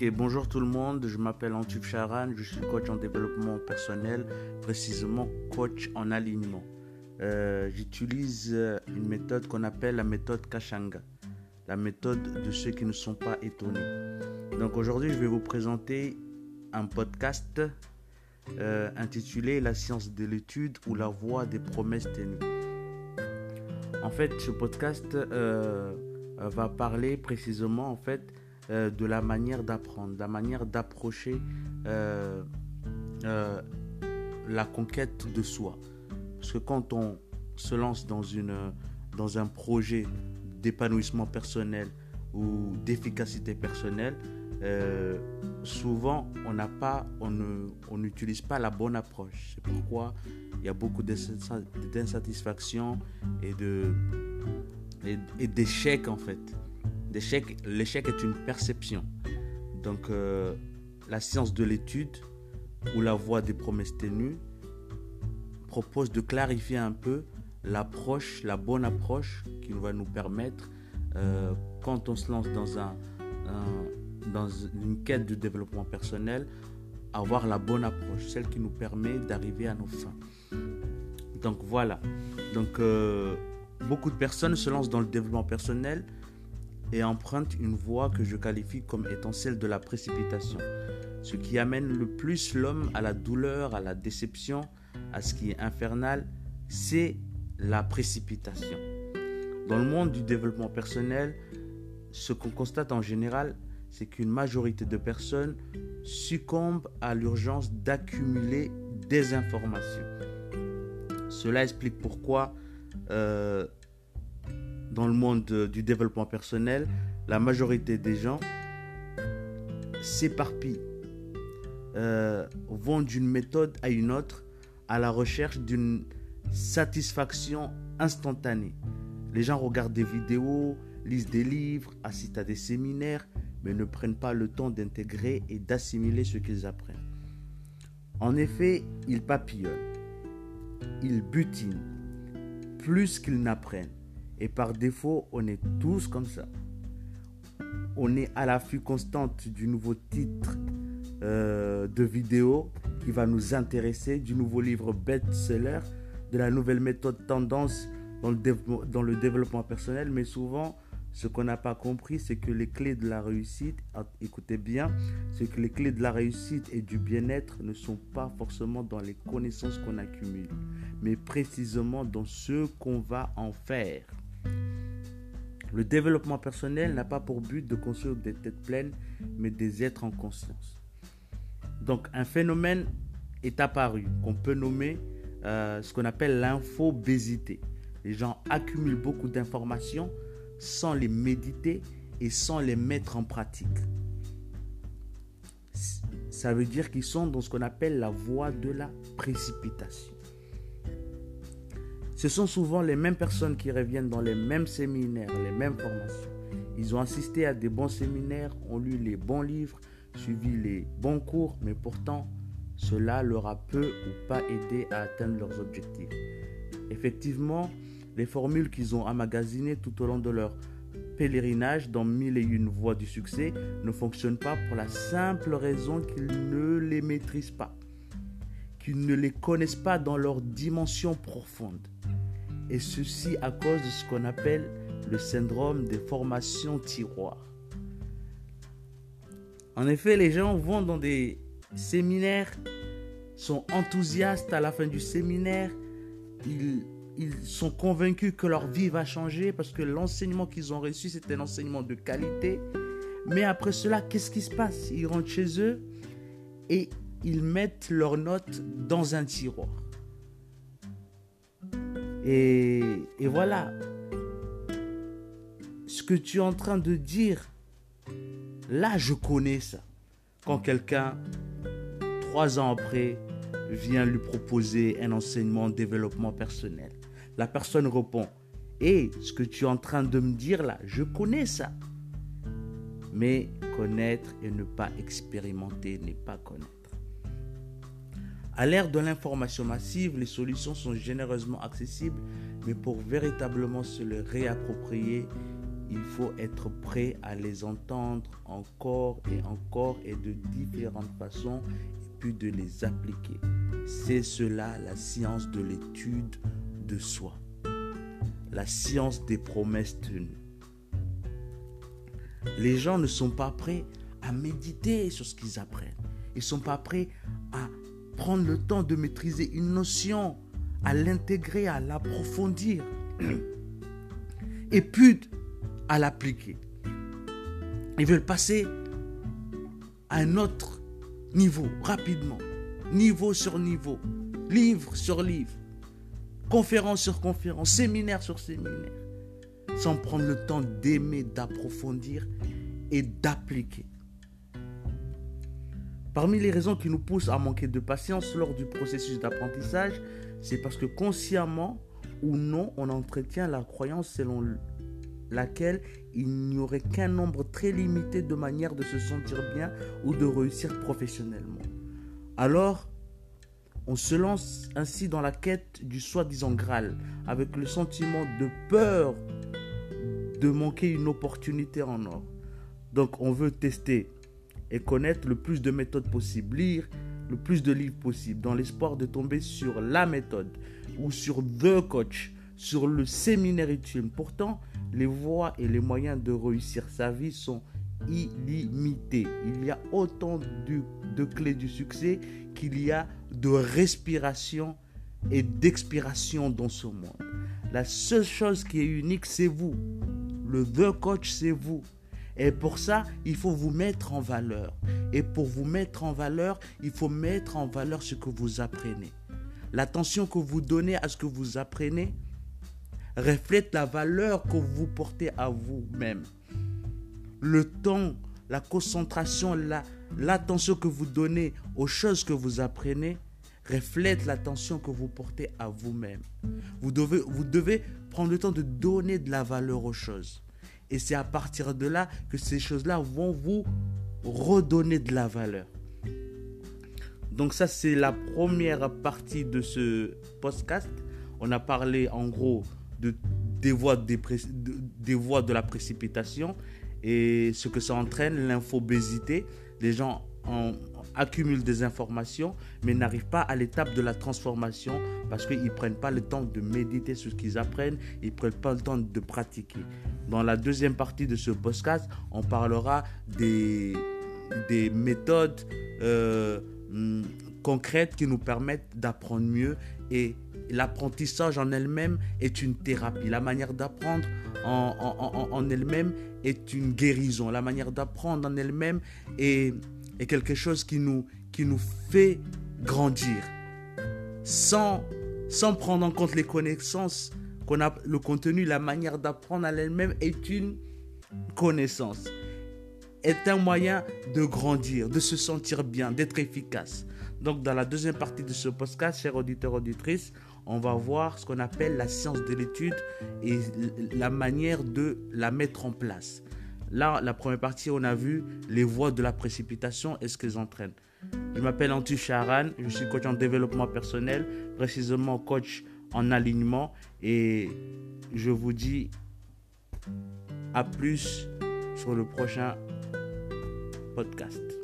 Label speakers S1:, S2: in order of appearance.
S1: Ok, bonjour tout le monde, je m'appelle Antuf Charan, je suis coach en développement personnel, précisément coach en alignement. Euh, j'utilise euh, une méthode qu'on appelle la méthode Kashanga, la méthode de ceux qui ne sont pas étonnés. Donc aujourd'hui, je vais vous présenter un podcast euh, intitulé La science de l'étude ou la voie des promesses tenues. En fait, ce podcast va parler précisément en fait euh, de la manière d'apprendre, la manière d'approcher euh, euh, la conquête de soi. Parce que quand on se lance dans, une, dans un projet d'épanouissement personnel ou d'efficacité personnelle, souvent on n'a pas, on n'utilise pas la bonne approche. C'est pourquoi il y a beaucoup d'insatisfaction et de et d'échecs en fait. L'échec est une perception. Donc, euh, la science de l'étude ou la voie des promesses tenues propose de clarifier un peu l'approche, la bonne approche qui va nous permettre, euh, quand on se lance dans, un, dans une quête de développement personnel, avoir la bonne approche, celle qui nous permet d'arriver à nos fins. Donc voilà. Donc euh, beaucoup de personnes se lancent dans le développement personnel et emprunte une voie que je qualifie comme étant celle de la précipitation, ce qui amène le plus l'homme à la douleur, à la déception, à ce qui est infernal, c'est la précipitation. Dans le monde du développement personnel, ce qu'on constate en général, c'est qu'une majorité de personnes succombent à l'urgence d'accumuler des informations. Cela explique pourquoi euh, dans le monde du développement personnel, la majorité des gens s'éparpillent, euh, vont d'une méthode à une autre à la recherche d'une satisfaction instantanée. Les gens regardent des vidéos, lisent des livres, assistent à des séminaires, mais ne prennent pas le temps d'intégrer et d'assimiler ce qu'ils apprennent. En effet, ils papillonnent, ils butinent, plus qu'ils n'apprennent. Et par défaut, on est tous comme ça. On est à l'affût constante du nouveau titre euh, de vidéo qui va nous intéresser, du nouveau livre best-seller, de la nouvelle méthode tendance dans le, dans le développement personnel. Mais souvent, ce qu'on n'a pas compris, c'est que les clés de la réussite, ah, écoutez bien, c'est que les clés de la réussite et du bien-être ne sont pas forcément dans les connaissances qu'on accumule, mais précisément dans ce qu'on va en faire. Le développement personnel n'a pas pour but de construire des têtes pleines, mais des êtres en conscience. Donc un phénomène est apparu qu'on peut nommer euh, ce qu'on appelle l'infobésité. Les gens accumulent beaucoup d'informations sans les méditer et sans les mettre en pratique. Ça veut dire qu'ils sont dans ce qu'on appelle la voie de la précipitation. Ce sont souvent les mêmes personnes qui reviennent dans les mêmes séminaires, les mêmes formations. Ils ont assisté à des bons séminaires, ont lu les bons livres, suivi les bons cours, mais pourtant, cela leur a peu ou pas aidé à atteindre leurs objectifs. Effectivement, les formules qu'ils ont emmagasinées tout au long de leur pèlerinage dans mille et une voies du succès ne fonctionnent pas pour la simple raison qu'ils ne les maîtrisent pas, ne les connaissent pas dans leur dimension profonde et ceci à cause de ce qu'on appelle le syndrome des formations tiroirs. En effet, les gens vont dans des séminaires, sont enthousiastes à la fin du séminaire, ils, ils sont convaincus que leur vie va changer parce que l'enseignement qu'ils ont reçu, c'est un enseignement de qualité. Mais après cela, qu'est-ce qui se passe? Ils rentrent chez eux et ils mettent leurs notes dans un tiroir. Et, voilà. Ce que tu es en train de dire, là, je connais ça. Quand quelqu'un, trois ans après, vient lui proposer un enseignement de développement personnel, la personne répond, et ce que tu es en train de me dire là, je connais ça. Mais connaître et ne pas expérimenter n'est pas connaître. À l'ère de l'information massive, les solutions sont généreusement accessibles, mais pour véritablement se les réapproprier, il faut être prêt à les entendre encore et encore et de différentes façons et puis de les appliquer. C'est cela la science de l'étude de soi. La science des promesses tenues. Les gens ne sont pas prêts à méditer sur ce qu'ils apprennent. Ils ne sont pas prêts à prendre le temps de maîtriser une notion, à l'intégrer, à l'approfondir. Et puis à l'appliquer. Ils veulent passer à un autre niveau rapidement, niveau sur niveau, livre sur livre, conférence sur conférence, séminaire sur séminaire, sans prendre le temps d'aimer, d'approfondir et d'appliquer. Parmi les raisons qui nous poussent à manquer de patience lors du processus d'apprentissage, c'est parce que consciemment ou non, on entretient la croyance selon laquelle il n'y aurait qu'un nombre très limité de manières de se sentir bien ou de réussir professionnellement. Alors, on se lance ainsi dans la quête du soi-disant Graal, avec le sentiment de peur de manquer une opportunité en or. Donc on veut tester et connaître le plus de méthodes possibles, lire le plus de livres possible, dans l'espoir de tomber sur la méthode ou sur The Coach, sur le séminaire utile. Pourtant, les voies et les moyens de réussir sa vie sont illimités. Il y a autant de, de clés du succès qu'il y a de respiration et d'expiration dans ce monde. La seule chose qui est unique, c'est vous. Le The Coach, c'est vous. Et pour ça, il faut vous mettre en valeur. Et pour vous mettre en valeur, il faut mettre en valeur ce que vous apprenez. L'attention que vous donnez à ce que vous apprenez reflète la valeur que vous portez à vous-même. Le temps, la concentration, l'attention que vous donnez aux choses que vous apprenez reflète l'attention que vous portez à vous-même. Vous devez, vous devez prendre le temps de donner de la valeur aux choses. Et c'est à partir de là que ces choses-là vont vous redonner de la valeur. Donc ça, c'est la première partie de ce podcast. On a parlé en gros de, des, voies de la précipitation et ce que ça entraîne, l'infobésité. Les gens en, accumulent des informations, mais n'arrivent pas à l'étape de la transformation parce qu'ils ne prennent pas le temps de méditer sur ce qu'ils apprennent, ils ne prennent pas le temps de pratiquer. Dans la deuxième partie de ce podcast, on parlera des, des méthodes euh, hmm, concrètes qui nous permettent d'apprendre mieux et l'apprentissage en elle-même est une thérapie. La manière d'apprendre en, en, en elle-même est une guérison. La manière d'apprendre en elle-même est est quelque chose qui nous, qui nous fait grandir. Sans, sans prendre en compte les connaissances qu'on a, le contenu, la manière d'apprendre à elle-même est une connaissance. Est un moyen de grandir, de se sentir bien, d'être efficace. Donc, dans la deuxième partie de ce podcast, chers auditeurs, auditrices, on va voir ce qu'on appelle la science de l'étude et la manière de la mettre en place. Là, la première partie, on a vu les voies de la précipitation et ce qu'elles entraînent. Je m'appelle Antu Charan, je suis coach en développement personnel, précisément coach en alignement et je vous dis à plus sur le prochain podcast.